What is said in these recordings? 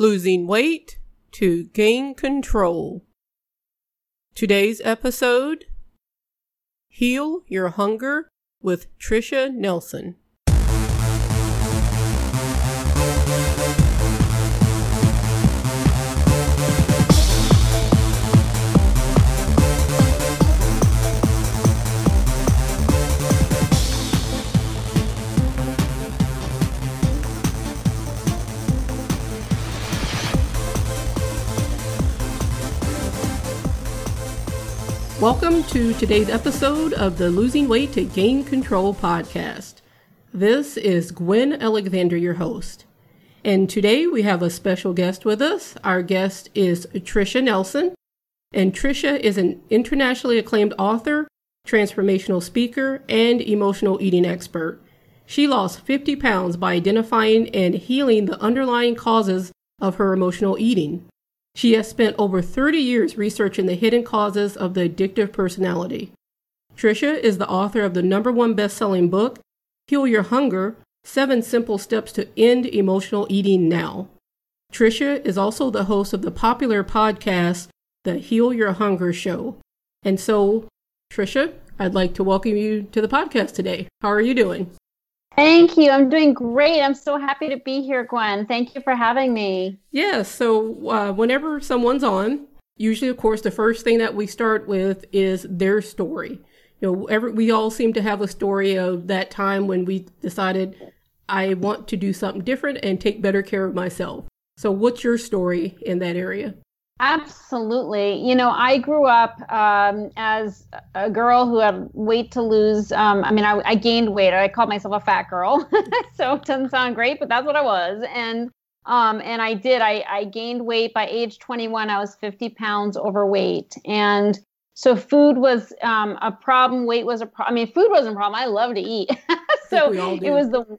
losing weight to gain control. Today's episode Heal Your Hunger with Tricia Nelson. Welcome to today's episode of the Losing Weight to Gain Control podcast. This is Gwen Alexander, your host. And today we have a special guest with us. Our guest is Tricia Nelson. And Tricia is an internationally acclaimed author, transformational speaker, and emotional eating expert. She lost 50 pounds by identifying and healing the underlying causes of her emotional eating. She has spent over 30 years researching the hidden causes of the addictive personality. Tricia is the author of the number one best-selling book, Heal Your Hunger: Seven Simple Steps to End Emotional Eating Now. Tricia is also the host of the popular podcast, The Heal Your Hunger Show. And so, Tricia, I'd like to welcome you to the podcast today. How are you doing? Thank you. I'm doing great. I'm so happy to be here, Gwen. Thank you for having me. Yeah. So, uh, whenever someone's on, usually, of course, the first thing that we start with is their story. You know, every, we all seem to have a story of that time when we decided, I want to do something different and take better care of myself. So, what's your story in that area? Absolutely. You know, I grew up um, as a girl who had weight to lose. Um, I mean, I, I, gained weight. I called myself a fat girl, so it doesn't sound great, but that's what I was. And um, and I did. I, I gained weight by age 21. I was 50 pounds overweight, and so food was um, a problem. Weight was a problem. I mean, food wasn't a problem. I love to eat, so it was the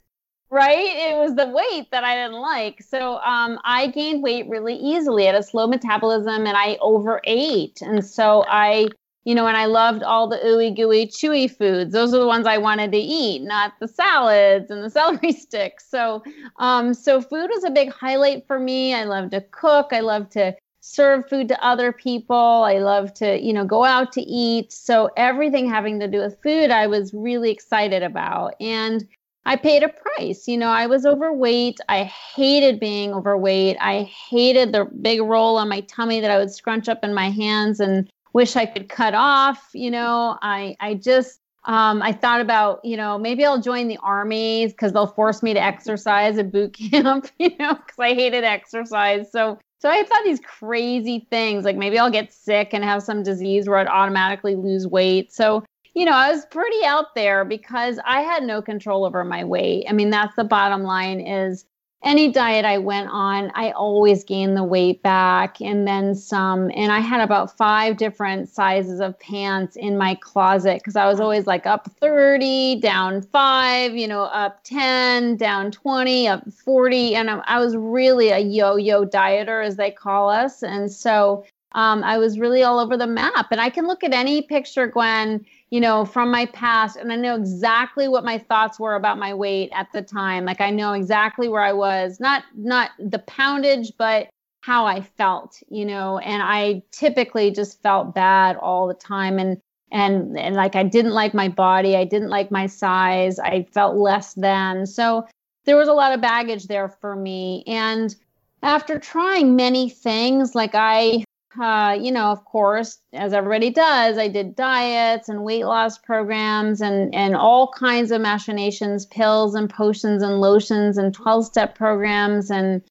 right? It was the weight that I didn't like. So um, I gained weight really easily at a slow metabolism and I overate. And so I, you know, and I loved all the ooey gooey chewy foods. Those are the ones I wanted to eat, not the salads and the celery sticks. So, um, so food was a big highlight for me. I love to cook. I love to serve food to other people. I love to, you know, go out to eat. So everything having to do with food, I was really excited about. And I paid a price. You know, I was overweight. I hated being overweight. I hated the big roll on my tummy that I would scrunch up in my hands and wish I could cut off. You know, I I just um, I thought about, you know, maybe I'll join the army because they'll force me to exercise at boot camp, you know, because I hated exercise. So, so I thought these crazy things like maybe I'll get sick and have some disease where I'd automatically lose weight. So, you know, I was pretty out there because I had no control over my weight. I mean, that's the bottom line is any diet I went on, I always gained the weight back and then some. And I had about five different sizes of pants in my closet because I was always like up 30, down five, you know, up 10, down 20, up 40. And I, was really a yo yo dieter, as they call us. And so um, I was really all over the map. And I can look at any picture, Gwen you know, from my past and I know exactly what my thoughts were about my weight at the time. Like I know exactly where I was, not not the poundage, but how I felt, you know, and I typically just felt bad all the time and and and like I didn't like my body, I didn't like my size, I felt less than. So there was a lot of baggage there for me and after trying many things like I uh, you know, of course, as everybody does, I did diets and weight loss programs and and all kinds of machinations, pills and potions and lotions and 12-step programs and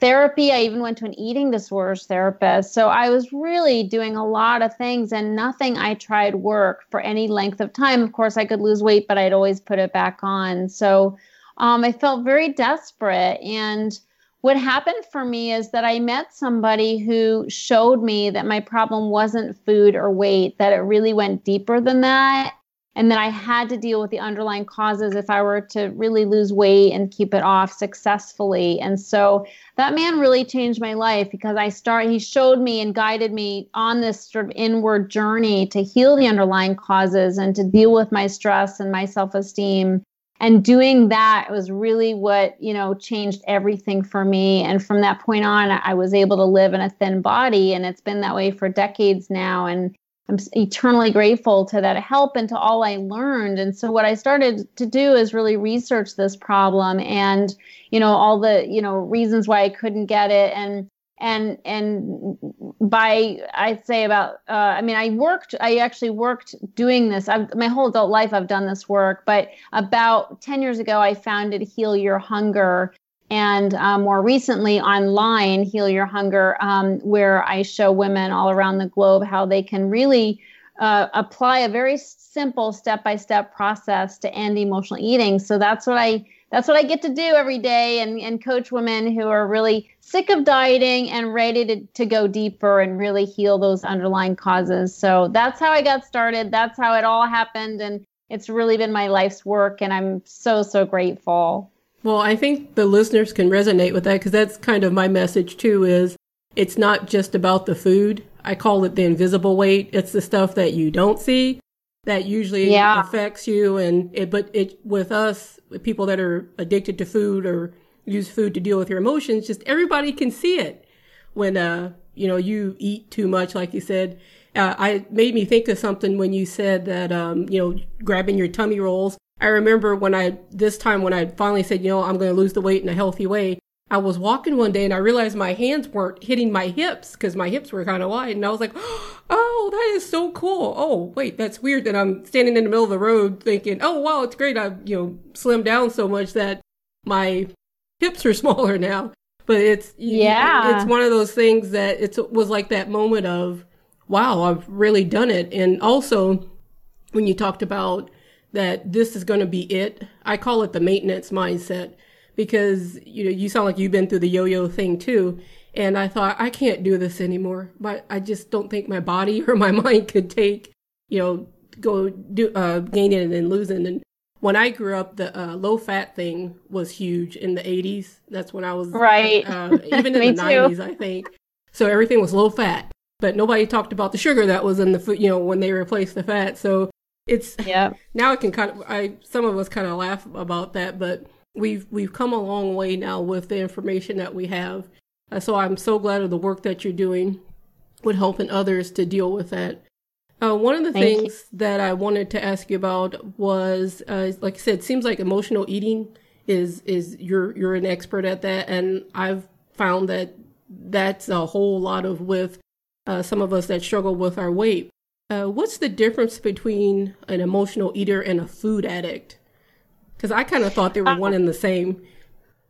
therapy. I even went to an eating disorders therapist. So I was really doing a lot of things and nothing I tried worked for any length of time. Of course, I could lose weight, but I'd always put it back on. So um, I felt very desperate and what happened for me is that I met somebody who showed me that my problem wasn't food or weight, that it really went deeper than that. And that I had to deal with the underlying causes if I were to really lose weight and keep it off successfully. And so that man really changed my life because I start he showed me and guided me on this sort of inward journey to heal the underlying causes and to deal with my stress and my self-esteem and doing that was really what you know changed everything for me. And from that point on i was able to live in a thin body and it's been that way for decades now. And i'm eternally grateful to that help and to all i learned. And so what i started to do is really research this problem and you know all the you know reasons why i couldn't get it. And and and by I'd say about uh, I mean I worked I actually worked doing this. I've, my whole adult life I've done this work but about 10 years ago I founded Heal Your Hunger. And um, more recently online Heal Your Hunger um, where I show women all around the globe how they can really uh, apply a very simple step-by-step process to end emotional eating. So that's what I that's what I get to do every day and, and coach women who are really sick of dieting and ready to, to go deeper and really heal those underlying causes. So that's how I got started. That's how it all happened. And it's really been my life's work. And I'm so, so grateful. Well, I think the listeners can resonate with that because that's kind of my message too is it's not just about the food. I call it the invisible weight. It's the stuff that you don't see that usually yeah. affects you. And it, but it, with us, people that are addicted to food or use food to deal with your emotions, just everybody can see it when, uh, you know, you eat too much, like you said. Uh, I made me think of something when you said that, um, you know, grabbing your tummy rolls. I remember when I, this time when I finally said, you know, I'm going to lose the weight in a healthy way, I was walking one day and I realized my hands weren't hitting my hips because my hips were kind of wide. And I was like, oh, that is so cool. Oh, wait, that's weird that I'm standing in the middle of the road thinking, oh, wow, it's great. I've, you know, slimmed down so much that my hips are smaller now. But it's, yeah, it's one of those things that it was like that moment of, wow, I've really done it. And also when you talked about that this is going to be it, I call it the maintenance mindset because you know you sound like you've been through the yo-yo thing too. And i thought i can't do this anymore. But i just don't think my body or my mind could take you know go do uh gaining and then losing and when i grew up the uh, low fat thing was huge in the 80s that's when i was right. uh, even in the 90s i think. So everything was low fat but nobody talked about the sugar that was in the food you know when they replaced the fat. So it's yeah now i can kind of i some of us kind of laugh about that but we've we've come a long way now with the information that we have. Uh, so I'm so glad of the work that you're doing with helping others to deal with that. Uh, one of the Thank things you. that I wanted to ask you about was, uh, like I said, seems like emotional eating is is you're you're an expert at that, and I've found that that's a whole lot of with uh, some of us that struggle with our weight. Uh, what's the difference between an emotional eater and a food addict? Because I kind of thought they were uh, one and the same.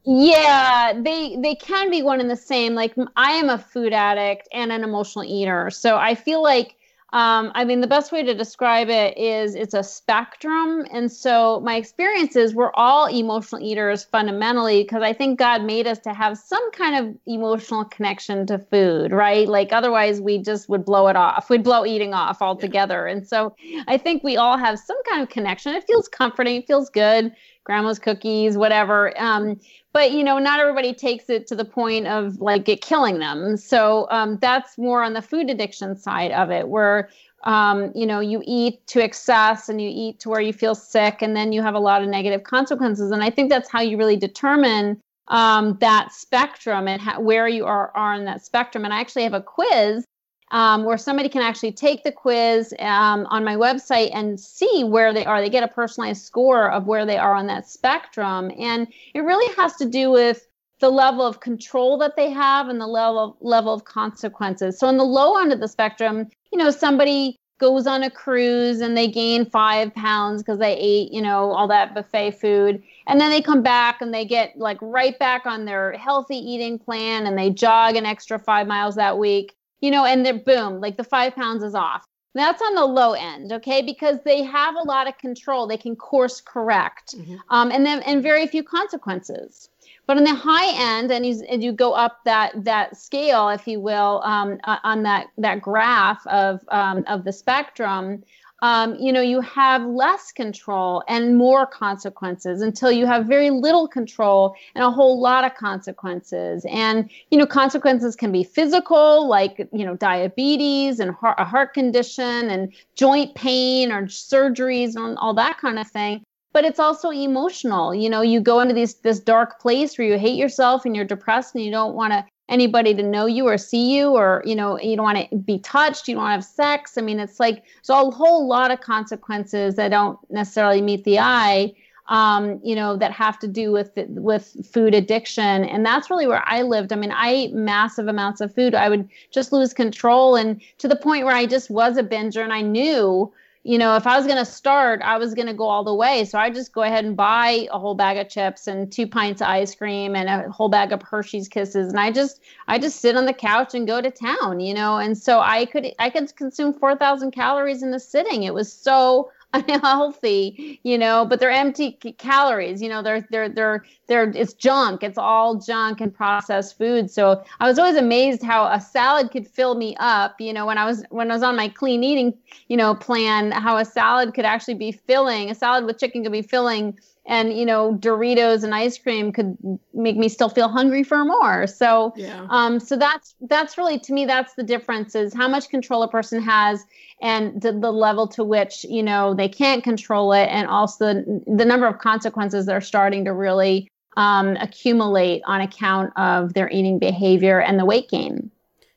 Yeah, they they can be one and the same. Like I am a food addict and an emotional eater, so I feel like um, I mean, the best way to describe it is it's a spectrum. And so my experience is we're all emotional eaters fundamentally because I think God made us to have some kind of emotional connection to food, right? Like otherwise we just would blow it off. We'd blow eating off altogether. And so I think we all have some kind of connection. It feels comforting, it feels good grandma's cookies, whatever. Um, but you know, not everybody takes it to the point of like it killing them. So um, that's more on the food addiction side of it, where um, you know you eat to excess and you eat to where you feel sick, and then you have a lot of negative consequences. And I think that's how you really determine um, that spectrum and ha- where you are, are on that spectrum. And I actually have a quiz um, where somebody can actually take the quiz um, on my website and see where they are. They get a personalized score of where they are on that spectrum. And it really has to do with the level of control that they have and the level of, level of consequences. So, in the low end of the spectrum, you know, somebody goes on a cruise and they gain five pounds because they ate, you know, all that buffet food. And then they come back and they get like right back on their healthy eating plan and they jog an extra five miles that week you know, and they're boom, like the five pounds is off. That's on the low end, okay, because they have a lot of control. They can course correct, mm-hmm. um, and then and very few consequences. But on the high end, and you, and you go up that that scale, if you will, um, on that that graph of um, of the spectrum, um, you know, you have less control and more consequences until you have very little control and a whole lot of consequences. And, you know, consequences can be physical, like, you know, diabetes and heart, a heart condition and joint pain or surgeries and all that kind of thing. but it's also emotional. You know, you go into this this dark place where you hate yourself and you're depressed and you don't want to anybody to know you or see you or you know you don't want to be touched you don't want to have sex. I mean it's like there's a whole lot of consequences that don't necessarily meet the eye um, you know that have to do with with food addiction. And that's really where i lived. I mean i ate massive amounts of food. I would just lose control. And to the point where i just was a binger and i knew you know, if I was going to start, I was going to go all the way. So I just go ahead and buy a whole bag of chips and two pints of ice cream and a whole bag of Hershey's Kisses, and I just I just sit on the couch and go to town, you know. And so I could I could consume four thousand calories in a sitting. It was so unhealthy, you know, but they're empty calories, you know, they're, they're, they're, they're, it's junk. It's all junk and processed food. So I was always amazed how a salad could fill me up, you know, when I was, when I was on my clean eating, you know, plan, how a salad could actually be filling, a salad with chicken could be filling and you know Doritos and ice cream could make me still feel hungry for more. So yeah. um so that's that's really to me that's the difference is how much control a person has and the, the level to which you know they can't control it and also the, the number of consequences they're starting to really um, accumulate on account of their eating behavior and the weight gain.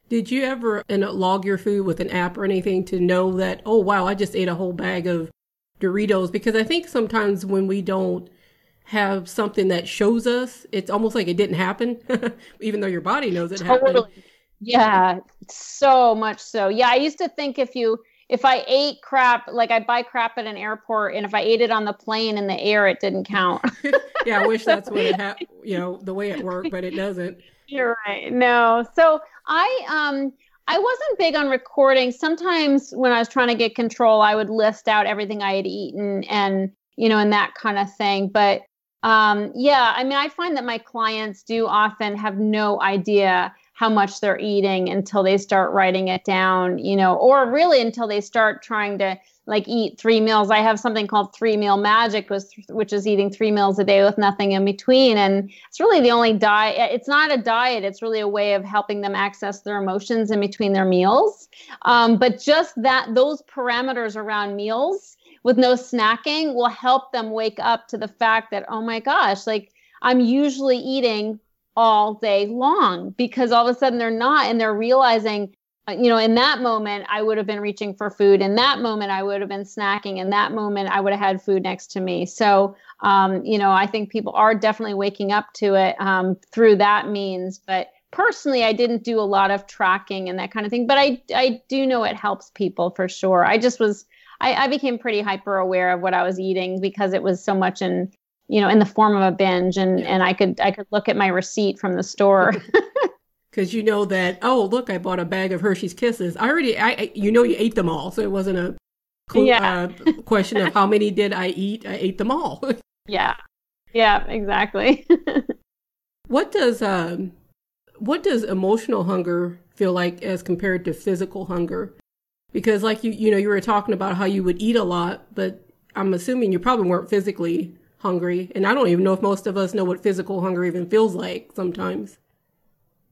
Did you ever log your food with an app or anything to know that, oh, wow, I just ate a whole bag of Doritos because I think sometimes when we don't have something that shows us, it's almost like it didn't happen, even though your body knows it totally. happened. Yeah, so much so. Yeah, I used to think if you if I ate crap, like I buy crap at an airport, and if I ate it on the plane in the air, it didn't count. yeah, I wish that's what it had, you know, the way it worked, but it doesn't. You're right. No, so I um I wasn't big on recording. Sometimes when I was trying to get control, I would list out everything I had eaten and, you know, and that kind of thing. But um, yeah, I mean, I find that my clients do often have no idea how much they're eating until they start writing it down, you know, or really until they start trying to like eat three meals. I have something called three meal magic, which, is eating three meals a day with nothing in between. And it's really the only diet. It's not a diet. It's really a way of helping them access their emotions in between their meals. Um, but just that, those parameters around meals with no snacking will help them wake up to the fact that, oh my gosh, like I'm usually eating all day long because all of a sudden they're not and they're realizing uh, you know, in that moment, I would have been reaching for food. In that moment, I would have been snacking. In that moment, I would have had food next to me. So, um, you know, I think people are definitely waking up to it um, through that means. But personally, I didn't do a lot of tracking and that kind of thing. But I, I do know it helps people for sure. I just was, I, I became pretty hyper aware of what I was eating because it was so much in, you know, in the form of a binge, and and I could I could look at my receipt from the store. because you know that oh look i bought a bag of hershey's kisses. I already i you know you ate them all so it wasn't a yeah. uh, question of how many did i eat? I ate them all. Yeah. Yeah exactly. What does um what does emotional hunger feel like as compared to physical hunger? Because like you you know you were talking about how you would eat a lot but i'm assuming you probably weren't physically hungry and i don't even know if most of us know what physical hunger even feels like sometimes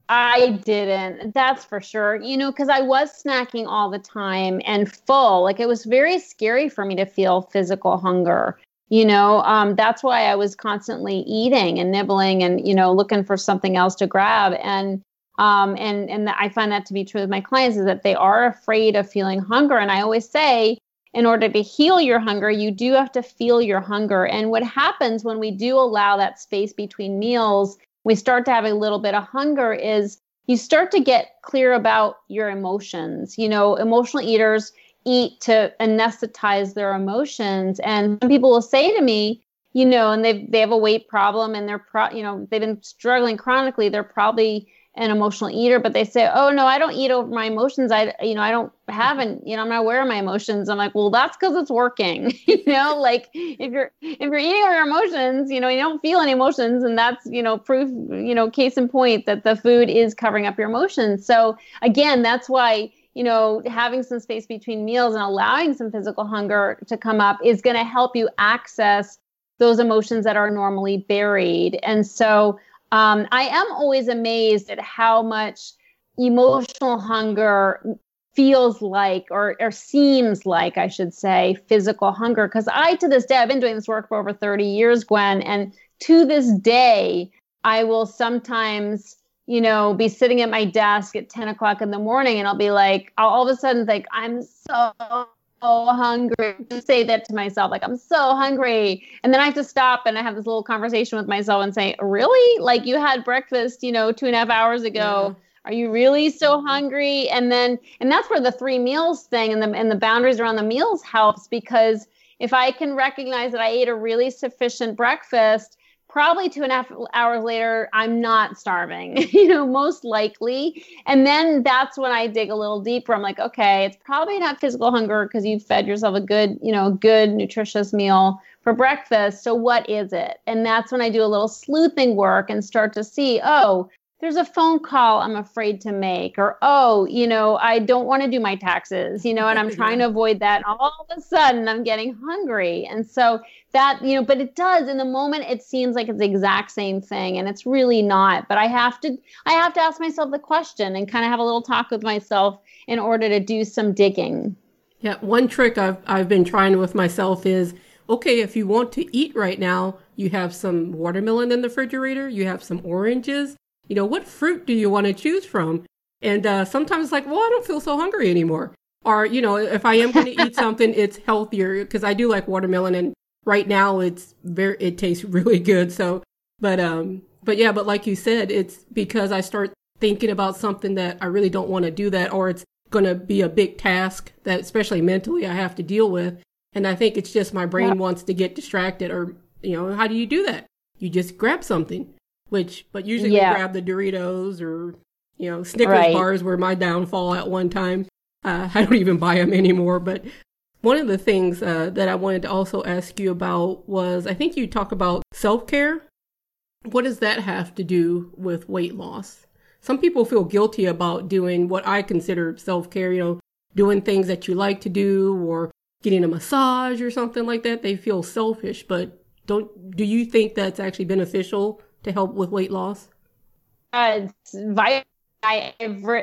I didn't. That's for sure. You know, because I was snacking all the time and full. Like it was very scary for me to feel physical hunger. You know, um, that's why I was constantly eating and nibbling and you know looking for something else to grab. And um, and and I find that to be true with my clients is that they are afraid of feeling hunger. And I always say, in order to heal your hunger, you do have to feel your hunger. And what happens when we do allow that space between meals we start to have a little bit of hunger is you start to get clear about your emotions. You know, emotional eaters eat to anesthetize their emotions. And some people will say to me, you know, and they they have a weight problem and they're pro, you know, they've been struggling chronically. They're probably an emotional eater, but they say, "Oh no, I don't eat over my emotions. I, you know, I don't haven't, you know, I'm not aware of my emotions." I'm like, "Well, that's because it's working." you know, like if you're if you're eating over your emotions, you know, you don't feel any emotions, and that's you know proof, you know, case in point that the food is covering up your emotions. So again, that's why you know having some space between meals and allowing some physical hunger to come up is going to help you access those emotions that are normally buried. And so um, I am always amazed at how much emotional hunger feels like or, or seems like i should say physical hunger. Because i to this day i've been doing this work for over 30 years gwen and to this day i will sometimes you know be sitting at my desk at 10 o'clock in the morning and i'll be like I'll all of a sudden like i'm so hungry to say that to myself like i'm so hungry and then i have to stop and i have this little conversation with myself and say really like you had breakfast you know two and a half hours ago yeah are you really so mm-hmm. hungry? And then, and that's where the three meals thing and the and the boundaries around the meals helps because if I can recognize that I ate a really sufficient breakfast, probably two and a half hours later, I'm not starving, you know, most likely. And then that's when I dig a little deeper. I'm like, okay, it's probably not physical hunger because you fed yourself a good, you know, good nutritious meal for breakfast. So what is it? And that's when I do a little sleuthing work and start to see, oh, there's a phone call I'm afraid to make, or oh, you know, I don't want to do my taxes, you know, and I'm trying to avoid that. And all of a sudden, I'm getting hungry. And so that, you know, but it does in the moment, it seems like it's the exact same thing, and it's really not. But I have to, I have to ask myself the question and kind of have a little talk with myself in order to do some digging. Yeah, one trick I've I've been trying with myself is okay, if you want to eat right now, you have some watermelon in the refrigerator, you have some oranges you know, what fruit do you want to choose from? And uh, sometimes it's like, well, I don't feel so hungry anymore. Or, you know, if I am going to eat something, it's healthier because I do like watermelon and right now it's very, it tastes really good. So, but, um, but yeah, but like you said, it's because I start thinking about something that I really don't want to do that or it's going to be a big task that especially mentally I have to deal with. And I think it's just my brain yeah. wants to get distracted or, you know, how do you do that? You just grab something. Which, but usually yeah. we grab the Doritos or you know Snickers right. bars were my downfall at one time. Uh, I don't even buy them anymore. But one of the things uh, that I wanted to also ask you about was I think you talk about self care. What does that have to do with weight loss? Some people feel guilty about doing what I consider self care. You know, doing things that you like to do or getting a massage or something like that. They feel selfish, but don't do you think that's actually beneficial to help with weight loss? Uh, I,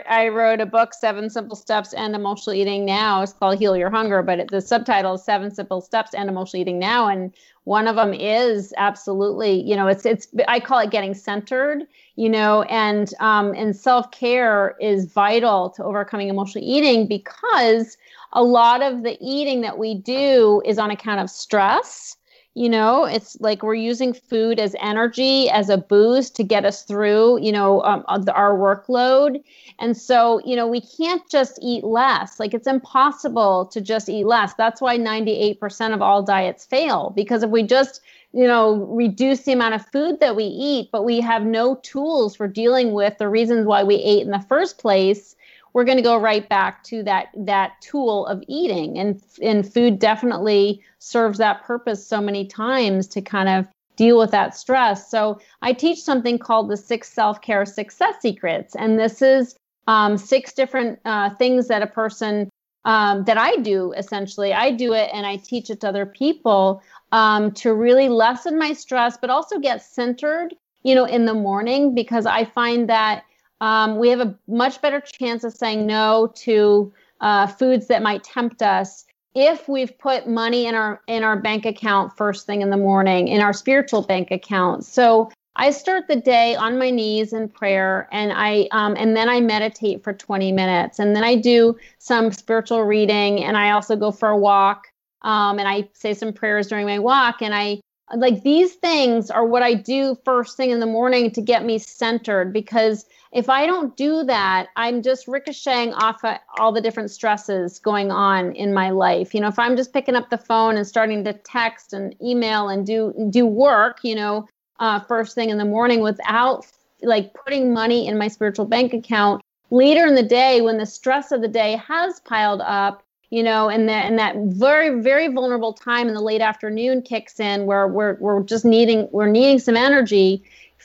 I wrote a book, Seven Simple Steps and Emotional Eating Now. It's called Heal Your Hunger, but it, the subtitle is Seven Simple Steps and Emotional Eating Now. And one of them is absolutely, you know, it's, it's, I call it getting centered, you know, and, um, and self care is vital to overcoming emotional eating because a lot of the eating that we do is on account of stress you know it's like we're using food as energy as a boost to get us through you know um, uh, our workload. And so you know we can't just eat less. Like it's impossible to just eat less. That's why 98% of all diets fail because if we just you know reduce the amount of food that we eat but we have no tools for dealing with the reasons why we ate in the first place we're going to go right back to that that tool of eating. And and food definitely serves that purpose so many times to kind of deal with that stress. So i teach something called the six self-care success secrets. And this is um, six different uh, things that a person um, that i do essentially. I do it and i teach it to other people um, to really lessen my stress but also get centered you know in the morning because i find that um, we have a much better chance of saying no to uh, foods that might tempt us if we've put money in our in our bank account first thing in the morning in our spiritual bank account. So i start the day on my knees in prayer and i um, and then i meditate for 20 minutes and then i do some spiritual reading and i also go for a walk. Um, and i say some prayers during my walk and i like these things are what i do first thing in the morning to get me centered because if I don't do that, I'm just ricocheting off of all the different stresses going on in my life. You know, if I'm just picking up the phone and starting to text and email and do do work, you know, uh, first thing in the morning without like putting money in my spiritual bank account, later in the day when the stress of the day has piled up, you know, and that and that very very vulnerable time in the late afternoon kicks in where we're we're just needing we're needing some energy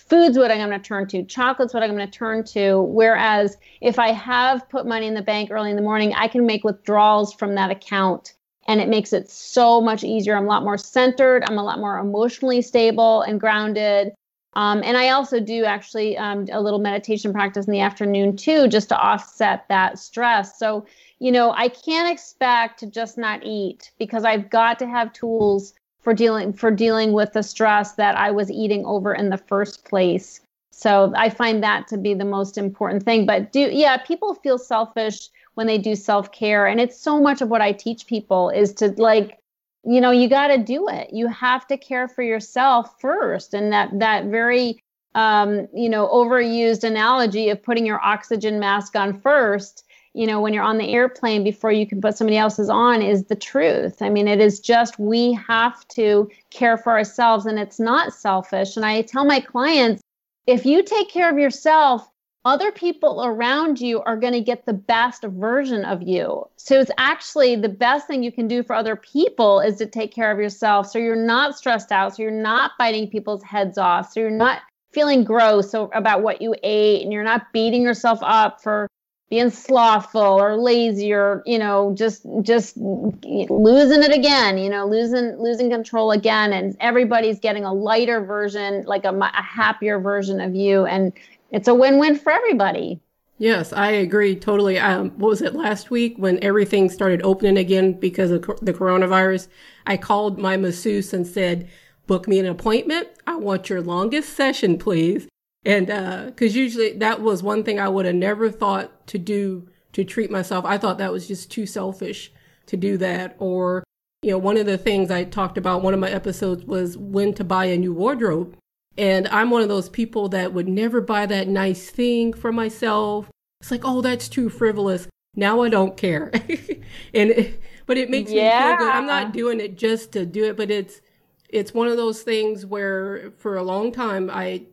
food's what I'm going to turn to, chocolate's what I'm going to turn to. Whereas if I have put money in the bank early in the morning, I can make withdrawals from that account and it makes it so much easier. I'm a lot more centered, I'm a lot more emotionally stable and grounded. Um, and I also do actually um, a little meditation practice in the afternoon too, just to offset that stress. So, you know, I can't expect to just not eat because I've got to have tools for dealing for dealing with the stress that I was eating over in the first place. So I find that to be the most important thing. But do yeah, people feel selfish when they do self-care and it's so much of what I teach people is to like you know you got to do it. You have to care for yourself first and that that very um, you know overused analogy of putting your oxygen mask on first you know when you're on the airplane before you can put somebody else's on is the truth. I mean it is just we have to care for ourselves and it's not selfish. And i tell my clients if you take care of yourself other people around you are going to get the best version of you. So it's actually the best thing you can do for other people is to take care of yourself. So you're not stressed out, so you're not biting people's heads off, so you're not feeling gross about what you ate and you're not beating yourself up for being slothful or lazy or you know just just losing it again you know losing losing control again. And everybody's getting a lighter version like a, a happier version of you. And it's a win-win for everybody. Yes, I agree totally. Um, what was it last week when everything started opening again because of the coronavirus? I called my masseuse and said, "Book me an appointment. I want your longest session, please." And because uh, usually that was one thing I would have never thought to do to treat myself. I thought that was just too selfish to do that. Or, you know, one of the things I talked about one of my episodes was when to buy a new wardrobe. And I'm one of those people that would never buy that nice thing for myself. It's like, oh, that's too frivolous. Now I don't care. and it, but it makes yeah. me feel good. I'm not doing it just to do it, but it's it's one of those things where for a long time I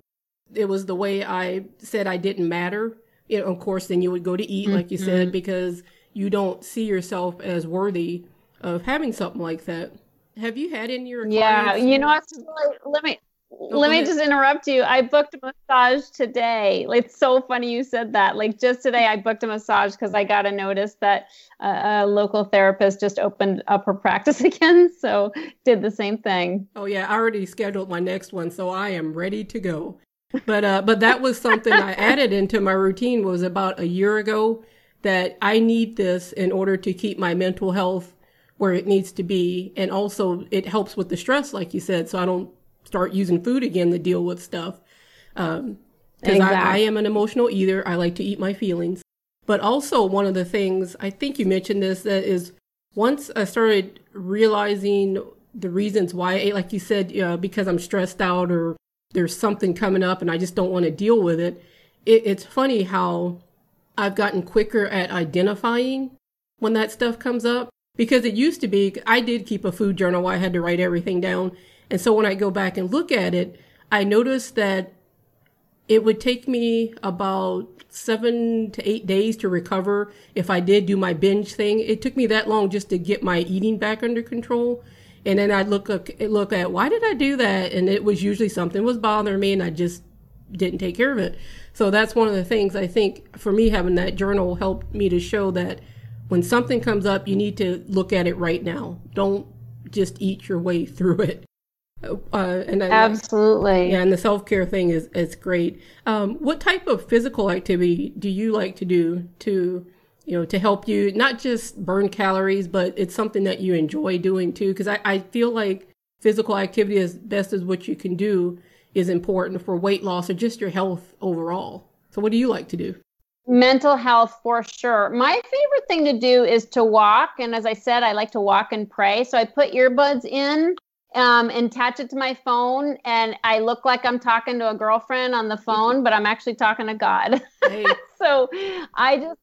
it was the way I said I didn't matter. You know, of course, then you would go to eat, like you mm-hmm. said, because you don't see yourself as worthy of having something like that. Have you had in your yeah? You know, let me Let me just interrupt you. I booked a massage today. It's so funny you said that. Like just today, I booked a massage because I got a notice that a, a local therapist just opened up her practice again. So did the same thing. Oh yeah, I already scheduled my next one, so I am ready to go. But uh, but that was something I added into my routine was about a year ago that I need this in order to keep my mental health where it needs to be, and also it helps with the stress, like you said, so I don't start using food again to deal with stuff. Um, because exactly. I, I am an emotional eater. I like to eat my feelings. But also one of the things I think you mentioned this that is once I started realizing the reasons why I ate, like you said, uh, because I'm stressed out or there's something coming up and I just don't want to deal with it. it. It's funny how I've gotten quicker at identifying when that stuff comes up because it used to be I did keep a food journal where I had to write everything down and so when I go back and look at it, I noticed that it would take me about seven to eight days to recover if I did do my binge thing. It took me that long just to get my eating back under control. And then I'd look, look at why did I do that? And it was usually something was bothering me and I just didn't take care of it. So that's one of the things I think for me having that journal helped me to show that when something comes up, you need to look at it right now. Don't just eat your way through it. Uh, and I, absolutely, yeah, and the self care thing is is great. Um, what type of physical activity do you like to do to, you know, to help you not just burn calories, but it's something that you enjoy doing too? Because I, I feel like physical activity, as best as what you can do, is important for weight loss or just your health overall. So, what do you like to do? Mental health for sure. My favorite thing to do is to walk. And as I said, I like to walk and pray. So I put earbuds in um, and attach it to my phone, and I look like I'm talking to a girlfriend on the phone, but I'm actually talking to God. Hey. so I just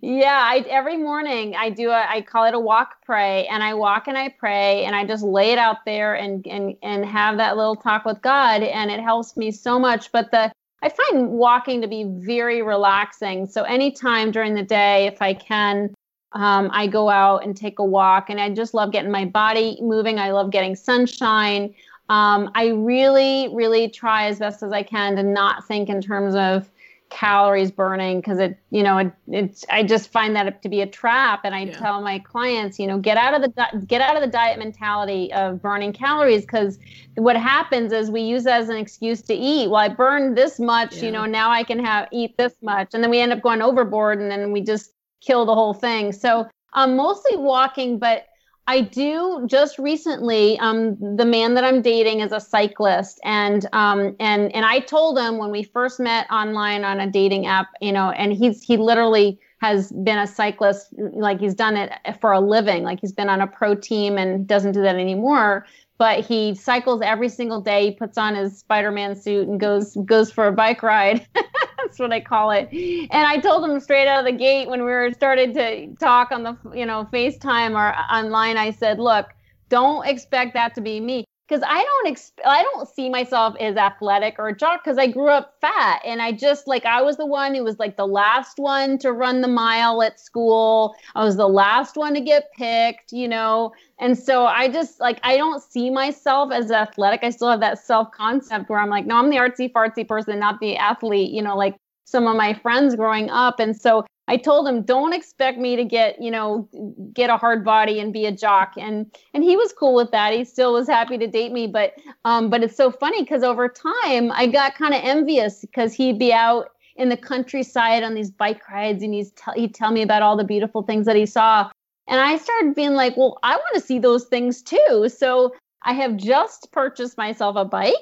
yeah i every morning i do a i call it a walk pray and i walk and i pray and i just lay it out there and and and have that little talk with god and it helps me so much but the i find walking to be very relaxing so anytime during the day if i can um, I go out and take a walk, and I just love getting my body moving. I love getting sunshine. Um, I really, really try as best as I can to not think in terms of, calories burning because it you know it, it's i just find that to be a trap and i yeah. tell my clients you know get out of the get out of the diet mentality of burning calories because what happens is we use that as an excuse to eat well i burned this much yeah. you know now i can have eat this much and then we end up going overboard and then we just kill the whole thing so i'm um, mostly walking but I do just recently. Um, the man that I'm dating is a cyclist, and um, and and I told him when we first met online on a dating app, you know, and he's he literally has been a cyclist, like he's done it for a living, like he's been on a pro team and doesn't do that anymore. But he cycles every single day. He puts on his Spider-Man suit and goes goes for a bike ride. That's what I call it. And I told him straight out of the gate when we were started to talk on the you know FaceTime or online. I said, look, don't expect that to be me because I don't exp- I don't see myself as athletic or a jock because I grew up fat and I just like I was the one who was like the last one to run the mile at school. I was the last one to get picked, you know. And so I just like I don't see myself as athletic. I still have that self concept where I'm like, no, I'm the artsy fartsy person, not the athlete, you know, like some of my friends growing up. And so I told him, don't expect me to get, you know, get a hard body and be a jock. And and he was cool with that. He still was happy to date me. But um, but it's so funny because over time I got kind of envious because he'd be out in the countryside on these bike rides and he's t- he'd tell me about all the beautiful things that he saw. And I started being like, well, I want to see those things too. So I have just purchased myself a bike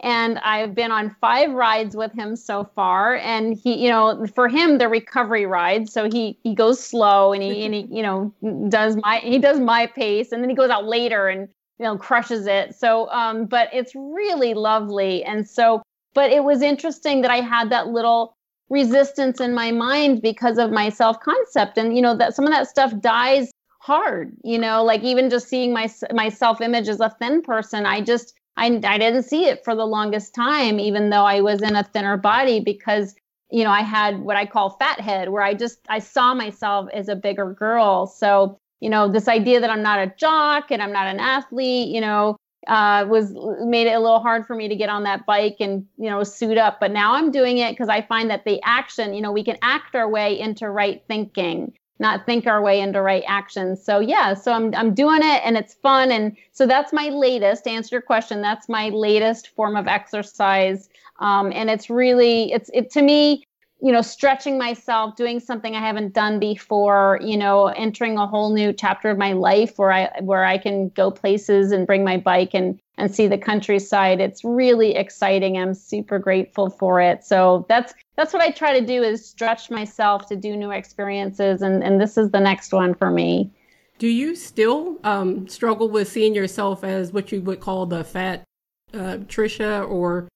and I've been on five rides with him so far. And he, you know, for him, the recovery rides. So he he goes slow and he and he, you know, does my he does my pace, and then he goes out later and you know crushes it. So, um, but it's really lovely. And so, but it was interesting that I had that little resistance in my mind because of my self concept, and you know that some of that stuff dies hard. You know, like even just seeing my my self image as a thin person, I just I, I didn't see it for the longest time, even though I was in a thinner body because, you know, I had what I call fat head, where I just, I saw myself as a bigger girl. So, you know, this idea that I'm not a jock and I'm not an athlete, you know, uh, was made it a little hard for me to get on that bike and, you know, suit up. But now I'm doing it because I find that the action, you know, we can act our way into right thinking not think our way into right actions. So yeah, so I'm I'm doing it and it's fun and so that's my latest. To answer your question, that's my latest form of exercise, um, and it's really it's it to me you know stretching myself doing something i haven't done before you know entering a whole new chapter of my life where i where i can go places and bring my bike and and see the countryside. It's really exciting. I'm super grateful for it. So that's that's what i try to do is stretch myself to do new experiences. And and this is the next one for me. Do you still um, struggle with seeing yourself as what you would call the fat uh, Tricia? Or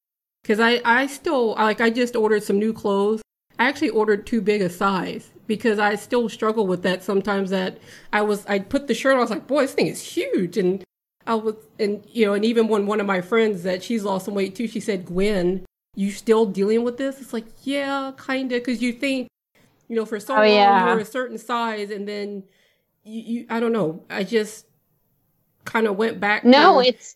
because I, I still like i just ordered some new clothes I actually ordered too big a size because I still struggle with that sometimes that I was I put the shirt on, I was like, boy, this thing is huge and I was and you know, and even when one of my friends that she's lost some weight too, she said, Gwen, you still dealing with this? It's like, yeah, kinda, because you think, you know, for so oh, long yeah. you're a certain size and then you, you I don't know. I just kind of went back No, to, it's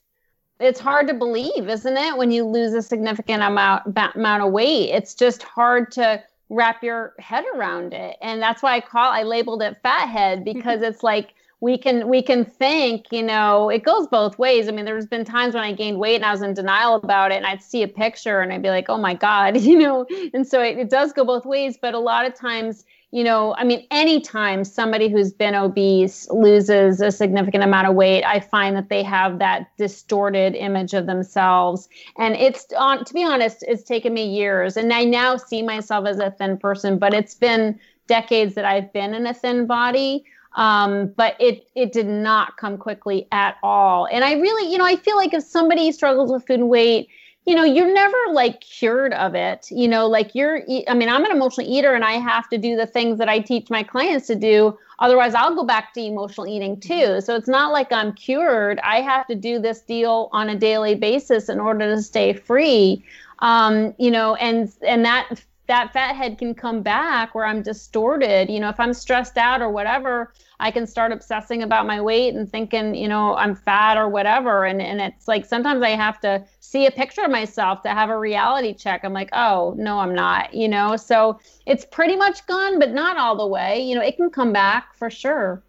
it's hard to believe, isn't it? When you lose a significant amount amount of weight, it's just hard to wrap your head around it. And that's why I call I labeled it fat head because it's like we can we can think, you know, it goes both ways. I mean, there's been times when I gained weight and I was in denial about it and I'd see a picture and I'd be like, "Oh my god," you know. And so it, it does go both ways, but a lot of times you know, I mean, anytime somebody who's been obese loses a significant amount of weight, I find that they have that distorted image of themselves. And it's on, to be honest, it's taken me years. And I now see myself as a thin person, but it's been decades that I've been in a thin body. Um, but it it did not come quickly at all. And I really, you know, I feel like if somebody struggles with food and weight, you know, you're never like cured of it. You know, like you're, I mean, I'm an emotional eater and I have to do the things that I teach my clients to do. Otherwise, I'll go back to emotional eating too. So it's not like I'm cured. I have to do this deal on a daily basis in order to stay free. Um, you know, and and that that fat head can come back where I'm distorted. You know, if I'm stressed out or whatever, I can start obsessing about my weight and thinking, you know, I'm fat or whatever. And and it's like sometimes I have to see a picture of myself to have a reality check. I'm like, oh no, I'm not, you know. So it's pretty much gone, but not all the way. You know, it can come back for sure.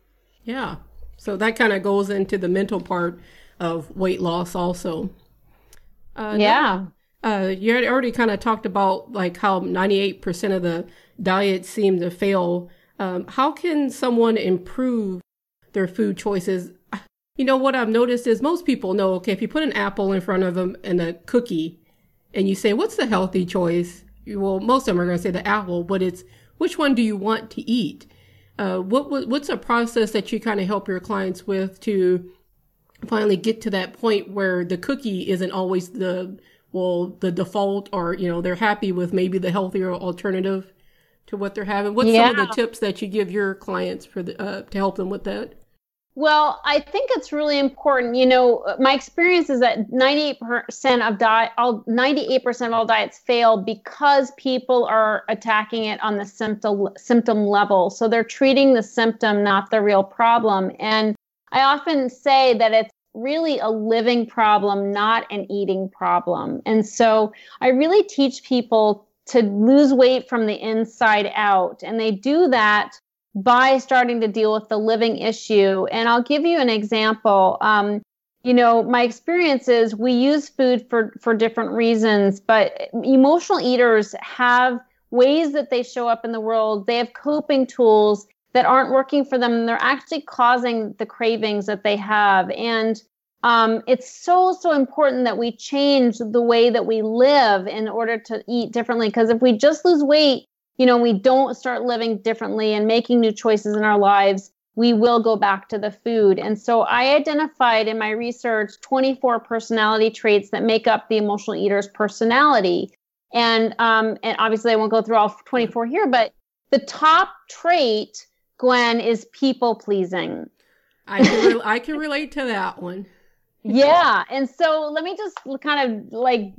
Yeah. So that kind of goes into the mental part of weight loss also. Uh, yeah. Uh, you had already kind of talked about like how 98% of the diets seem to fail. Um, how can someone improve their food choices? You know, what I've noticed is most people know, okay, if you put an apple in front of them and a cookie and you say, what's the healthy choice? Well, most of them are going to say the apple, but it's which one do you want to eat? Uh, what, what, what's a process that you kind of help your clients with to finally get to that point where the cookie isn't always the well the default or you know they're happy with maybe the healthier alternative to what they're having what's yeah. some of the tips that you give your clients for the uh, to help them with that well, I think it's really important. You know, my experience is that 98% of diet, all 98% of all diets fail because people are attacking it on the symptom symptom level. So they're treating the symptom, not the real problem. And I often say that it's really a living problem, not an eating problem. And so I really teach people to lose weight from the inside out. And they do that by starting to deal with the living issue. And I'll give you an example. Um, you know, my experience is we use food for, for different reasons, but emotional eaters have ways that they show up in the world. They have coping tools that aren't working for them. They're actually causing the cravings that they have. And um, it's so, so important that we change the way that we live in order to eat differently. Because if we just lose weight, you know, we don't start living differently and making new choices in our lives, we will go back to the food. And so I identified in my research 24 personality traits that make up the emotional eater's personality. And um, and obviously I won't go through all 24 here, but the top trait Gwen is people pleasing. I can, re- I can relate to that one. yeah. And so let me just kind of like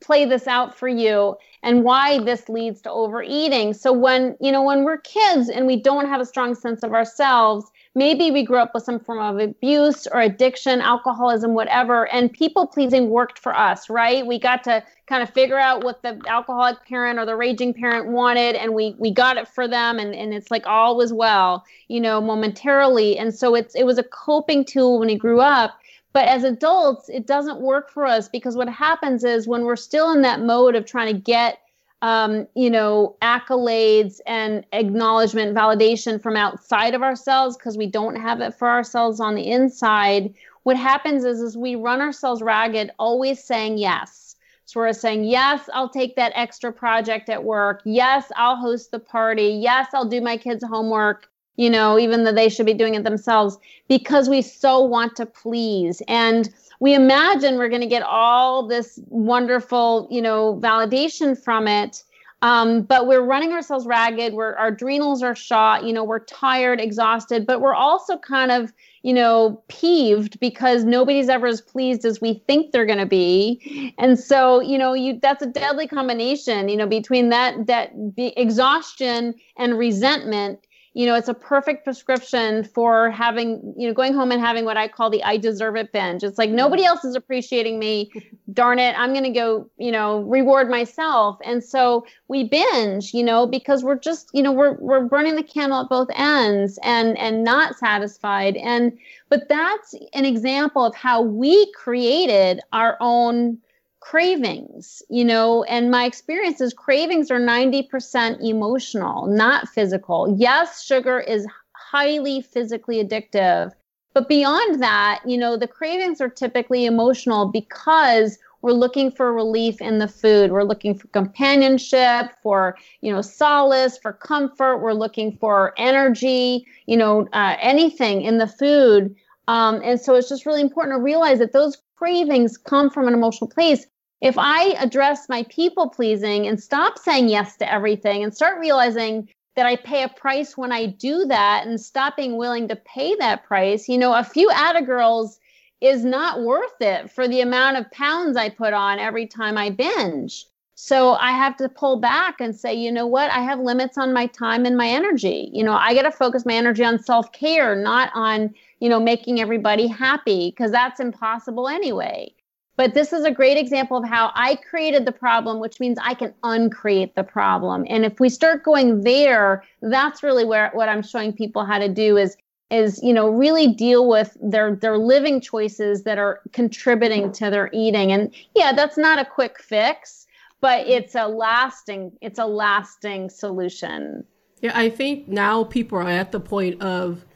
play this out for you and why this leads to overeating. So when, you know, when we're kids and we don't have a strong sense of ourselves, maybe we grew up with some form of abuse or addiction, alcoholism, whatever, and people pleasing worked for us, right? We got to kind of figure out what the alcoholic parent or the raging parent wanted and we we got it for them and, and it's like all was well, you know, momentarily. And so it's it was a coping tool when he grew up. But as adults, it doesn't work for us because what happens is when we're still in that mode of trying to get um, you know, accolades and acknowledgement, validation from outside of ourselves because we don't have it for ourselves on the inside. What happens is, is we run ourselves ragged, always saying yes. So we're saying, yes, I'll take that extra project at work. Yes, I'll host the party. Yes, I'll do my kids' homework, you know, even though they should be doing it themselves because we so want to please. And we imagine we're going to get all this wonderful, you know, validation from it. Um, but we're running ourselves ragged. We're, our adrenals are shot. You know, we're tired, exhausted, but we're also kind of, you know, peeved because nobody's ever as pleased as we think they're going to be. And so, you know, you that's a deadly combination. You know, between that that exhaustion and resentment you know, it's a perfect prescription for having, you know, going home and having what I call the I deserve it binge. It's like nobody else is appreciating me. Darn it, I'm going to go, you know, reward myself. And so we binge, you know, because we're just, you know, we're we're burning the candle at both ends and and not satisfied. And but that's an example of how we created our own cravings, you know, and my experience is cravings are 90% emotional, not physical. Yes, sugar is highly physically addictive. But beyond that, you know, the cravings are typically emotional because we're looking for relief in the food. We're looking for companionship, for, you know, solace, for comfort. We're looking for energy, you know, uh, anything in the food. Um, and so it's just really important to realize that those cravings come from an emotional place if I address my people pleasing and stop saying yes to everything and start realizing that I pay a price when I do that and stop being willing to pay that price, you know, a few Atta girls is not worth it for the amount of pounds I put on every time I binge. So I have to pull back and say, you know what? I have limits on my time and my energy. You know, I got to focus my energy on self care, not on, you know, making everybody happy because that's impossible anyway. But this is a great example of how I created the problem, which means I can uncreate the problem. And if we start going there, that's really where what I'm showing people how to do is is you know really deal with their their living choices that are contributing to their eating. And yeah, that's not a quick fix, but it's a lasting it's a lasting solution. Yeah, I think now people are at the point of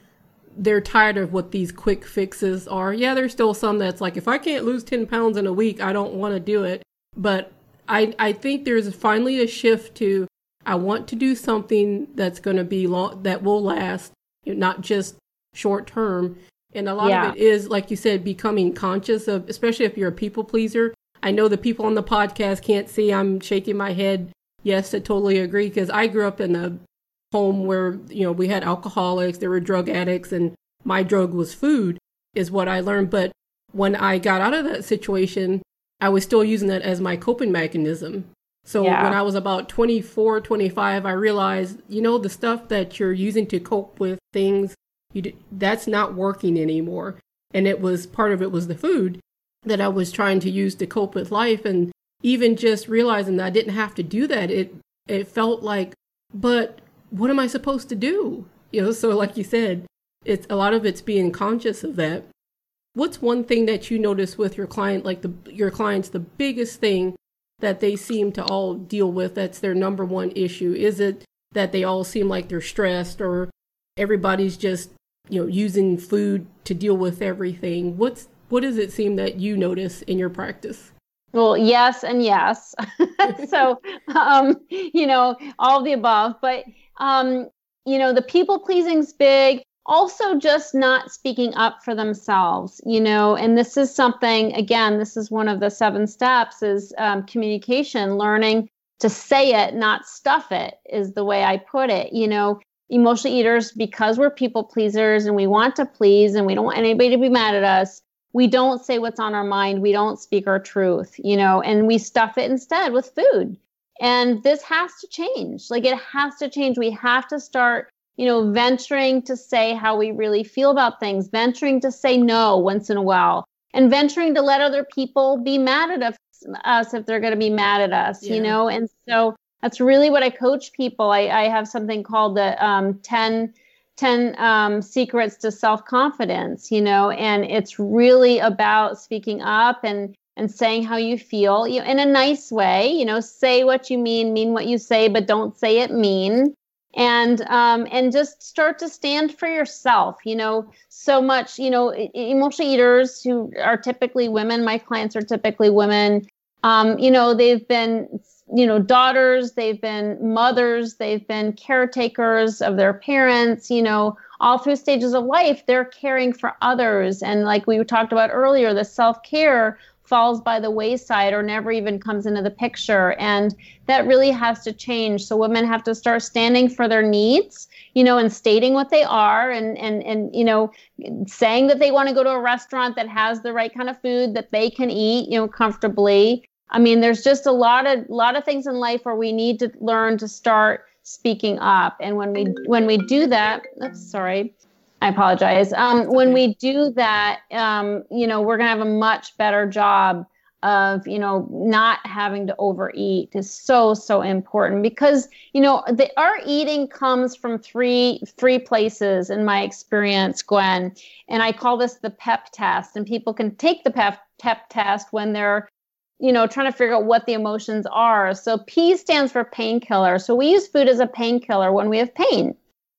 they're tired of what these quick fixes are. Yeah, there's still some that's like, if I can't lose 10 pounds in a week, I don't want to do it. But I, I think there's finally a shift to, I want to do something that's going to be long, that will last, not just short term. And a lot yeah. of it is, like you said, becoming conscious of, especially if you're a people pleaser. I know the people on the podcast can't see I'm shaking my head. Yes, I totally agree because I grew up in a home where you know we had alcoholics there were drug addicts and my drug was food is what i learned but when i got out of that situation i was still using that as my coping mechanism so yeah. when i was about 24 25 i realized you know the stuff that you're using to cope with things you that's not working anymore and it was part of it was the food that i was trying to use to cope with life and even just realizing that i didn't have to do that it it felt like but what am I supposed to do? You know, so like you said, it's a lot of it's being conscious of that. What's one thing that you notice with your client, like the your clients, the biggest thing that they seem to all deal with that's their number one issue? Is it that they all seem like they're stressed or everybody's just, you know, using food to deal with everything? What's what does it seem that you notice in your practice? Well, yes and yes. so, um, you know, all the above. But um, you know, the people pleasing's big. Also, just not speaking up for themselves, you know, and this is something, again, this is one of the seven steps is um, communication, learning to say it, not stuff it, is the way I put it. You know, emotional eaters, because we're people pleasers and we want to please and we don't want anybody to be mad at us, we don't say what's on our mind. We don't speak our truth, you know, and we stuff it instead with food. And this has to change. Like it has to change. We have to start, you know, venturing to say how we really feel about things, venturing to say no once in a while, and venturing to let other people be mad at us if they're going to be mad at us, yeah. you know? And so that's really what I coach people. I, I have something called the um, 10, 10 um, secrets to self confidence, you know, and it's really about speaking up and and saying how you feel you know, in a nice way. You know, say what you mean, mean what you say, but don't say it mean. And um, and just start to stand for yourself. You know, so much. You know, emotional eaters who are typically women. My clients are typically women. Um, you know, they've been you know daughters they've been mothers they've been caretakers of their parents you know all through stages of life they're caring for others and like we talked about earlier the self-care falls by the wayside or never even comes into the picture. And that really has to change. So women have to start standing for their needs, you know, and stating what they are and and and you know, saying that they want to go to a restaurant that has the right kind of food that they can eat, you know, comfortably. I mean, there's just a lot of lot of things in life where we need to learn to start speaking up. And when we when we do that, oops, sorry, I apologize. Um, when we do that, um, you know, we're going to have a much better job of, you know, not having to overeat is so, so important because, you know, the, our eating comes from three, three places in my experience, Gwen. And I call this the PEP test. And people can take the PEP, PEP test when they're, you know, trying to figure out what the emotions are. So P stands for painkiller. So we use food as a painkiller when we have pain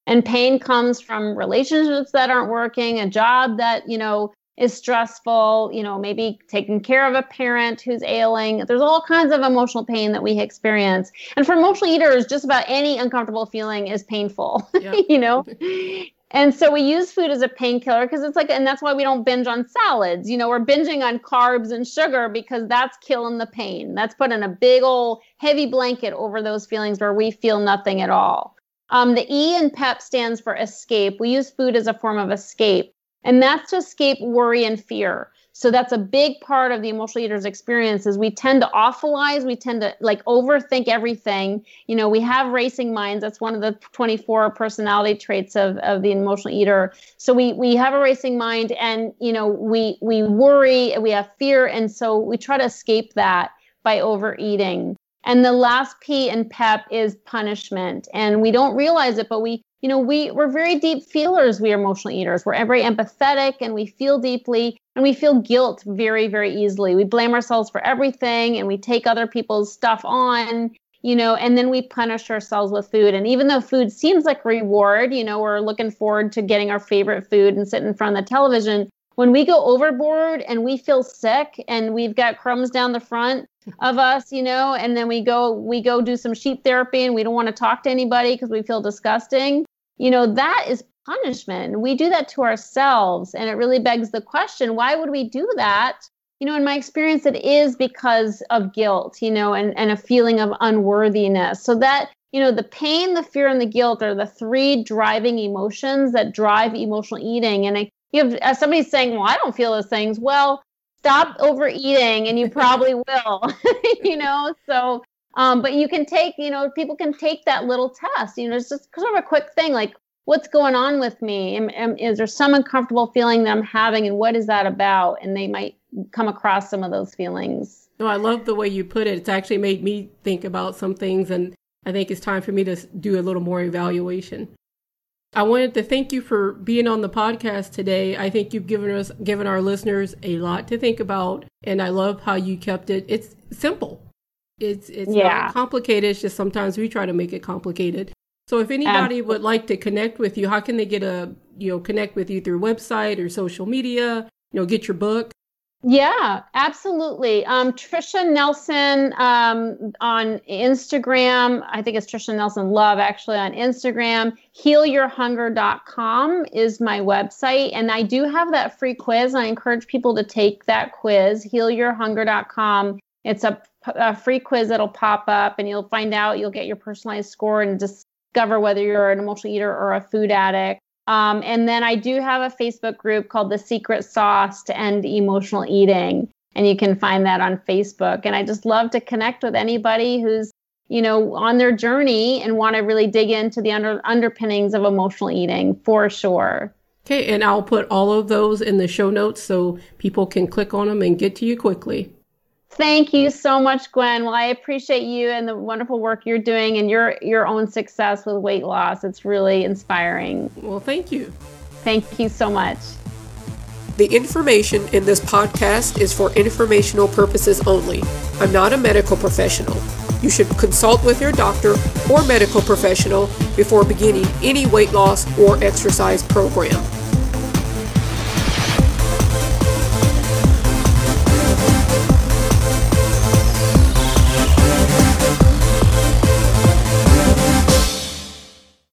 and pain comes from relationships that aren't working a job that you know is stressful you know maybe taking care of a parent who's ailing there's all kinds of emotional pain that we experience and for emotional eaters just about any uncomfortable feeling is painful yep. you know and so we use food as a painkiller because it's like and that's why we don't binge on salads you know we're binging on carbs and sugar because that's killing the pain that's putting a big old heavy blanket over those feelings where we feel nothing at all um, the E in PEP stands for escape. We use food as a form of escape, and that's to escape worry and fear. So that's a big part of the emotional eater's experience is we tend to awfulize we tend to like overthink everything. You know we have racing minds. That's one of the 24 personality traits of, of the emotional eater. So we we have a racing mind and you know we we worry we have fear and so we try to escape that by overeating. And the last p in pep is punishment. And we don't realize it but we you know we we're very deep feelers we are emotional eaters. We're very empathetic and we feel deeply and we feel guilt very very easily. We blame ourselves for everything and we take other people's stuff on you know and then we punish ourselves with food. And even though food seems like reward you know we're looking forward to getting our favorite food and sitting in front of the television. When we go overboard and we feel sick and we've got crumbs down the front of us you know and then we go we go do some sheep therapy and we don't want to talk to anybody because we feel disgusting you know that is punishment. We do that to ourselves. And it really begs the question why would we do that? You know, in my experience, it is because of guilt, you know, and, and a feeling of unworthiness. So that, you know, the pain, the fear, and the guilt are the three driving emotions that drive emotional eating. And I, you have as somebody's saying, well, I don't feel those things. Well, stop overeating and you probably will, you know? So, um, but you can take, you know, people can take that little test, you know, it's just sort of a quick thing like, what's going on with me? Am, am, is there some uncomfortable feeling that I'm having, and what is that about? And they might come across some of those feelings. No, I love the way you put it. It's actually made me think about some things, and I think it's time for me to do a little more evaluation. I wanted to thank you for being on the podcast today. I think you've given us given our listeners a lot to think about, and I love how you kept it. It's simple. It's it's yeah. not complicated. It's just sometimes we try to make it complicated. So if anybody would like to connect with you, how can they get a you know connect with you through website or social media? You know, get your book. Yeah, absolutely. Um, Tricia Nelson um, on Instagram. I think it's Tricia Nelson Love actually on Instagram. HealYourHunger.com is my website. And I do have that free quiz. I encourage people to take that quiz, HealYourHunger.com. It's a, a free quiz that'll pop up and you'll find out, you'll get your personalized score and discover whether you're an emotional eater or a food addict. Um, and then I do have a Facebook group called The Secret Sauce to End Emotional Eating. And you can find that on Facebook. And I just love to connect with anybody who's, you know, on their journey and want to really dig into the under, underpinnings of emotional eating for sure. Okay. And I'll put all of those in the show notes so people can click on them and get to you quickly. Thank you so much, Gwen. Well, I appreciate you and the wonderful work you're doing and your your own success with weight loss. It's really inspiring. Well, thank you. Thank you so much. The information in this podcast is for informational purposes only. I'm not a medical professional. You should consult with your doctor or medical professional before beginning any weight loss or exercise program.